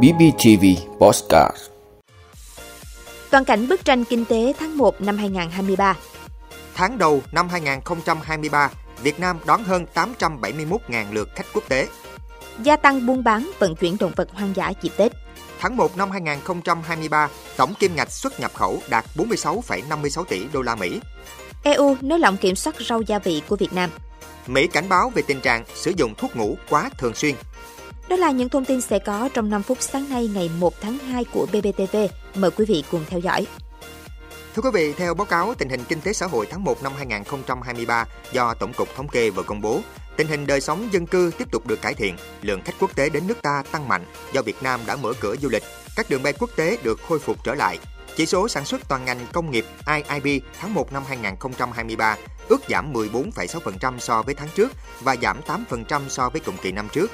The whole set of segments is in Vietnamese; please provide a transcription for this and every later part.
BBTV Postcard Toàn cảnh bức tranh kinh tế tháng 1 năm 2023 Tháng đầu năm 2023, Việt Nam đón hơn 871.000 lượt khách quốc tế. Gia tăng buôn bán vận chuyển động vật hoang dã dịp Tết Tháng 1 năm 2023, tổng kim ngạch xuất nhập khẩu đạt 46,56 tỷ đô la Mỹ. EU nới lỏng kiểm soát rau gia vị của Việt Nam Mỹ cảnh báo về tình trạng sử dụng thuốc ngủ quá thường xuyên. Đó là những thông tin sẽ có trong 5 phút sáng nay ngày 1 tháng 2 của BBTV. Mời quý vị cùng theo dõi. Thưa quý vị, theo báo cáo tình hình kinh tế xã hội tháng 1 năm 2023 do Tổng cục Thống kê vừa công bố, tình hình đời sống dân cư tiếp tục được cải thiện, lượng khách quốc tế đến nước ta tăng mạnh do Việt Nam đã mở cửa du lịch, các đường bay quốc tế được khôi phục trở lại. Chỉ số sản xuất toàn ngành công nghiệp IIB tháng 1 năm 2023 ước giảm 14,6% so với tháng trước và giảm 8% so với cùng kỳ năm trước.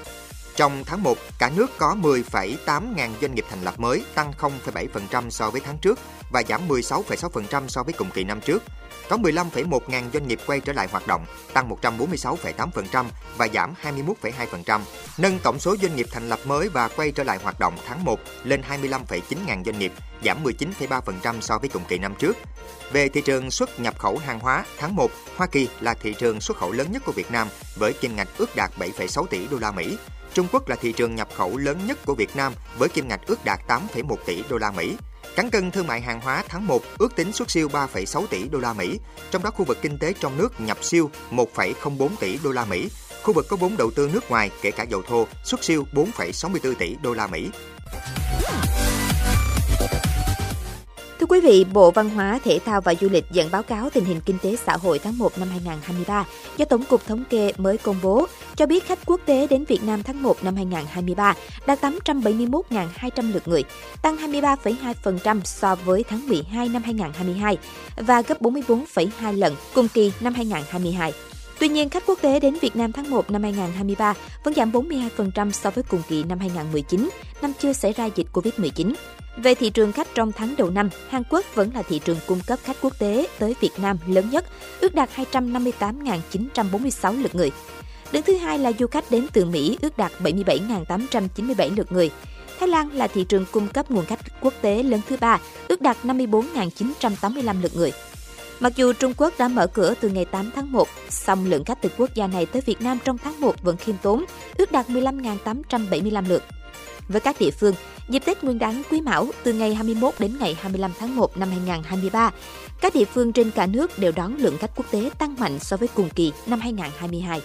Trong tháng 1, cả nước có 10,8 ngàn doanh nghiệp thành lập mới, tăng 0,7% so với tháng trước và giảm 16,6% so với cùng kỳ năm trước. Có 15,1 ngàn doanh nghiệp quay trở lại hoạt động, tăng 146,8% và giảm 21,2%, nâng tổng số doanh nghiệp thành lập mới và quay trở lại hoạt động tháng 1 lên 25,9 ngàn doanh nghiệp, giảm 19,3% so với cùng kỳ năm trước. Về thị trường xuất nhập khẩu hàng hóa, tháng 1, Hoa Kỳ là thị trường xuất khẩu lớn nhất của Việt Nam với kim ngạch ước đạt 7,6 tỷ đô la Mỹ. Trung Quốc là thị trường nhập khẩu lớn nhất của Việt Nam với kim ngạch ước đạt 8,1 tỷ đô la Mỹ. Cán cân thương mại hàng hóa tháng 1 ước tính xuất siêu 3,6 tỷ đô la Mỹ, trong đó khu vực kinh tế trong nước nhập siêu 1,04 tỷ đô la Mỹ. Khu vực có vốn đầu tư nước ngoài kể cả dầu thô xuất siêu 4,64 tỷ đô la Mỹ. Thưa quý vị, Bộ Văn hóa, Thể thao và Du lịch dẫn báo cáo tình hình kinh tế xã hội tháng 1 năm 2023 do Tổng cục Thống kê mới công bố, cho biết khách quốc tế đến Việt Nam tháng 1 năm 2023 đạt 871.200 lượt người, tăng 23,2% so với tháng 12 năm 2022 và gấp 44,2 lần cùng kỳ năm 2022. Tuy nhiên, khách quốc tế đến Việt Nam tháng 1 năm 2023 vẫn giảm 42% so với cùng kỳ năm 2019, năm chưa xảy ra dịch Covid-19. Về thị trường khách trong tháng đầu năm, Hàn Quốc vẫn là thị trường cung cấp khách quốc tế tới Việt Nam lớn nhất, ước đạt 258.946 lượt người. Đứng thứ hai là du khách đến từ Mỹ ước đạt 77.897 lượt người. Thái Lan là thị trường cung cấp nguồn khách quốc tế lớn thứ ba, ước đạt 54.985 lượt người. Mặc dù Trung Quốc đã mở cửa từ ngày 8 tháng 1, song lượng khách từ quốc gia này tới Việt Nam trong tháng 1 vẫn khiêm tốn, ước đạt 15.875 lượt. Với các địa phương, dịp Tết Nguyên đán Quý Mão từ ngày 21 đến ngày 25 tháng 1 năm 2023, các địa phương trên cả nước đều đón lượng khách quốc tế tăng mạnh so với cùng kỳ năm 2022.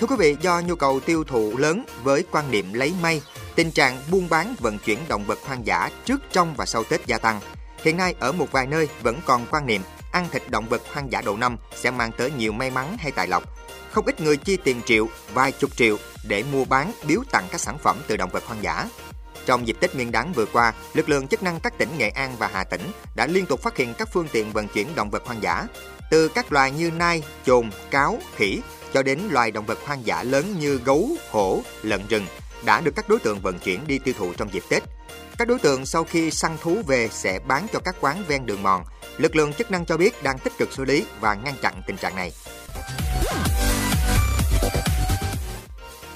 Thưa quý vị, do nhu cầu tiêu thụ lớn với quan niệm lấy may, tình trạng buôn bán vận chuyển động vật hoang dã trước, trong và sau Tết gia tăng. Hiện nay ở một vài nơi vẫn còn quan niệm ăn thịt động vật hoang dã đầu năm sẽ mang tới nhiều may mắn hay tài lộc. Không ít người chi tiền triệu, vài chục triệu để mua bán, biếu tặng các sản phẩm từ động vật hoang dã. Trong dịp Tết Nguyên đán vừa qua, lực lượng chức năng các tỉnh Nghệ An và Hà Tĩnh đã liên tục phát hiện các phương tiện vận chuyển động vật hoang dã, từ các loài như nai, chồn, cáo, khỉ cho đến loài động vật hoang dã lớn như gấu, hổ, lợn rừng đã được các đối tượng vận chuyển đi tiêu thụ trong dịp Tết. Các đối tượng sau khi săn thú về sẽ bán cho các quán ven đường mòn. Lực lượng chức năng cho biết đang tích cực xử lý và ngăn chặn tình trạng này.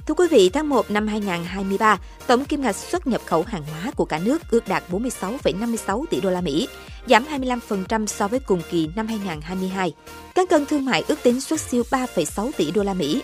Thưa quý vị, tháng 1 năm 2023, tổng kim ngạch xuất nhập khẩu hàng hóa của cả nước ước đạt 46,56 tỷ đô la Mỹ, giảm 25% so với cùng kỳ năm 2022. Cán cân thương mại ước tính xuất siêu 3,6 tỷ đô la Mỹ.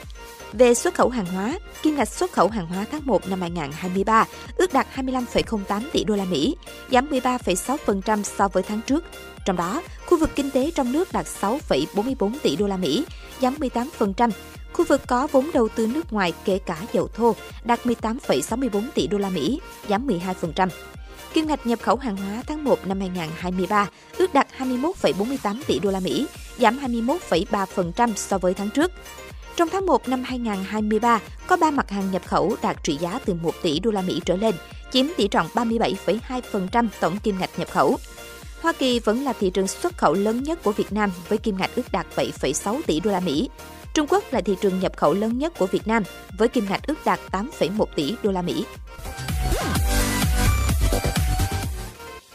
Về xuất khẩu hàng hóa, kim ngạch xuất khẩu hàng hóa tháng 1 năm 2023 ước đạt 25,08 tỷ đô la Mỹ, giảm 13,6% so với tháng trước. Trong đó, khu vực kinh tế trong nước đạt 6,44 tỷ đô la Mỹ, giảm 18%. Khu vực có vốn đầu tư nước ngoài kể cả dầu thô đạt 18,64 tỷ đô la Mỹ, giảm 12%. Kim ngạch nhập khẩu hàng hóa tháng 1 năm 2023 ước đạt 21,48 tỷ đô la Mỹ, giảm 21,3% so với tháng trước. Trong tháng 1 năm 2023, có 3 mặt hàng nhập khẩu đạt trị giá từ 1 tỷ đô la Mỹ trở lên, chiếm tỷ trọng 37,2% tổng kim ngạch nhập khẩu. Hoa Kỳ vẫn là thị trường xuất khẩu lớn nhất của Việt Nam với kim ngạch ước đạt 7,6 tỷ đô la Mỹ. Trung Quốc là thị trường nhập khẩu lớn nhất của Việt Nam với kim ngạch ước đạt 8,1 tỷ đô la Mỹ.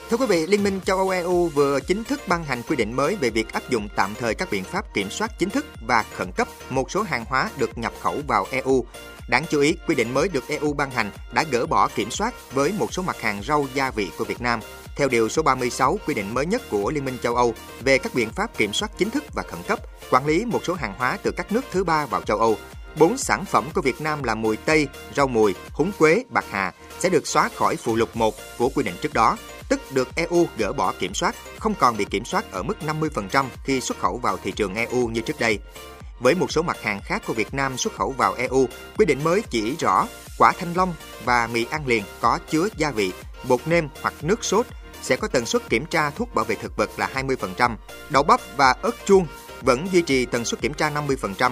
Thưa quý vị, Liên minh châu Âu EU vừa chính thức ban hành quy định mới về việc áp dụng tạm thời các biện pháp kiểm soát chính thức và khẩn cấp một số hàng hóa được nhập khẩu vào EU. Đáng chú ý, quy định mới được EU ban hành đã gỡ bỏ kiểm soát với một số mặt hàng rau gia vị của Việt Nam. Theo điều số 36 quy định mới nhất của Liên minh châu Âu về các biện pháp kiểm soát chính thức và khẩn cấp, quản lý một số hàng hóa từ các nước thứ ba vào châu Âu. Bốn sản phẩm của Việt Nam là mùi tây, rau mùi, húng quế, bạc hà sẽ được xóa khỏi phụ lục 1 của quy định trước đó tức được EU gỡ bỏ kiểm soát, không còn bị kiểm soát ở mức 50% khi xuất khẩu vào thị trường EU như trước đây. Với một số mặt hàng khác của Việt Nam xuất khẩu vào EU, quy định mới chỉ rõ quả thanh long và mì ăn liền có chứa gia vị, bột nêm hoặc nước sốt sẽ có tần suất kiểm tra thuốc bảo vệ thực vật là 20%. Đậu bắp và ớt chuông vẫn duy trì tần suất kiểm tra 50%.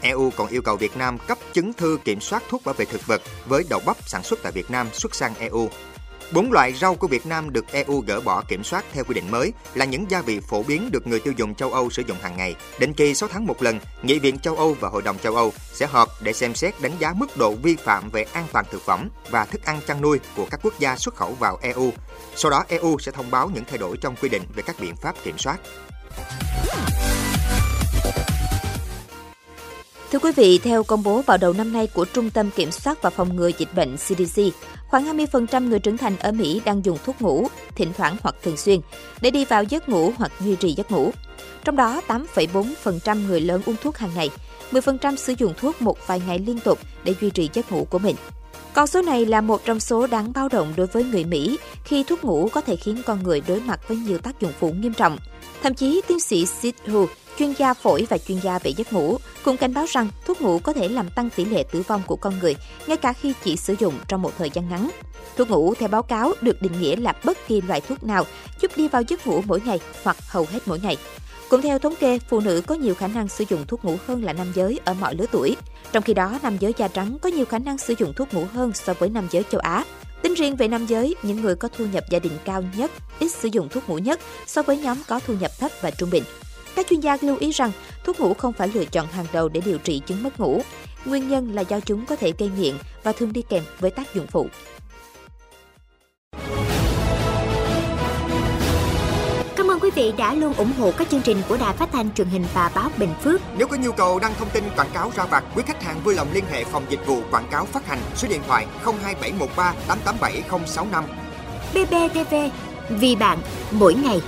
EU còn yêu cầu Việt Nam cấp chứng thư kiểm soát thuốc bảo vệ thực vật với đậu bắp sản xuất tại Việt Nam xuất sang EU. Bốn loại rau của Việt Nam được EU gỡ bỏ kiểm soát theo quy định mới là những gia vị phổ biến được người tiêu dùng châu Âu sử dụng hàng ngày. Định kỳ 6 tháng một lần, Nghị viện châu Âu và Hội đồng châu Âu sẽ họp để xem xét đánh giá mức độ vi phạm về an toàn thực phẩm và thức ăn chăn nuôi của các quốc gia xuất khẩu vào EU. Sau đó EU sẽ thông báo những thay đổi trong quy định về các biện pháp kiểm soát. Thưa quý vị, theo công bố vào đầu năm nay của Trung tâm Kiểm soát và Phòng ngừa Dịch bệnh CDC, khoảng 20% người trưởng thành ở Mỹ đang dùng thuốc ngủ, thỉnh thoảng hoặc thường xuyên, để đi vào giấc ngủ hoặc duy trì giấc ngủ. Trong đó, 8,4% người lớn uống thuốc hàng ngày, 10% sử dụng thuốc một vài ngày liên tục để duy trì giấc ngủ của mình. Con số này là một trong số đáng báo động đối với người Mỹ khi thuốc ngủ có thể khiến con người đối mặt với nhiều tác dụng phụ nghiêm trọng. Thậm chí, tiến sĩ Sid Hu, chuyên gia phổi và chuyên gia về giấc ngủ, cũng cảnh báo rằng thuốc ngủ có thể làm tăng tỷ lệ tử vong của con người, ngay cả khi chỉ sử dụng trong một thời gian ngắn. Thuốc ngủ theo báo cáo được định nghĩa là bất kỳ loại thuốc nào giúp đi vào giấc ngủ mỗi ngày hoặc hầu hết mỗi ngày. Cũng theo thống kê, phụ nữ có nhiều khả năng sử dụng thuốc ngủ hơn là nam giới ở mọi lứa tuổi. Trong khi đó, nam giới da trắng có nhiều khả năng sử dụng thuốc ngủ hơn so với nam giới châu Á. Tính riêng về nam giới, những người có thu nhập gia đình cao nhất ít sử dụng thuốc ngủ nhất so với nhóm có thu nhập thấp và trung bình. Các chuyên gia lưu ý rằng thuốc ngủ không phải lựa chọn hàng đầu để điều trị chứng mất ngủ. Nguyên nhân là do chúng có thể gây nghiện và thường đi kèm với tác dụng phụ. Cảm ơn quý vị đã luôn ủng hộ các chương trình của Đài Phát thanh truyền hình và báo Bình Phước. Nếu có nhu cầu đăng thông tin quảng cáo ra vặt, quý khách hàng vui lòng liên hệ phòng dịch vụ quảng cáo phát hành số điện thoại 02713 887065. BBTV, vì bạn, mỗi ngày.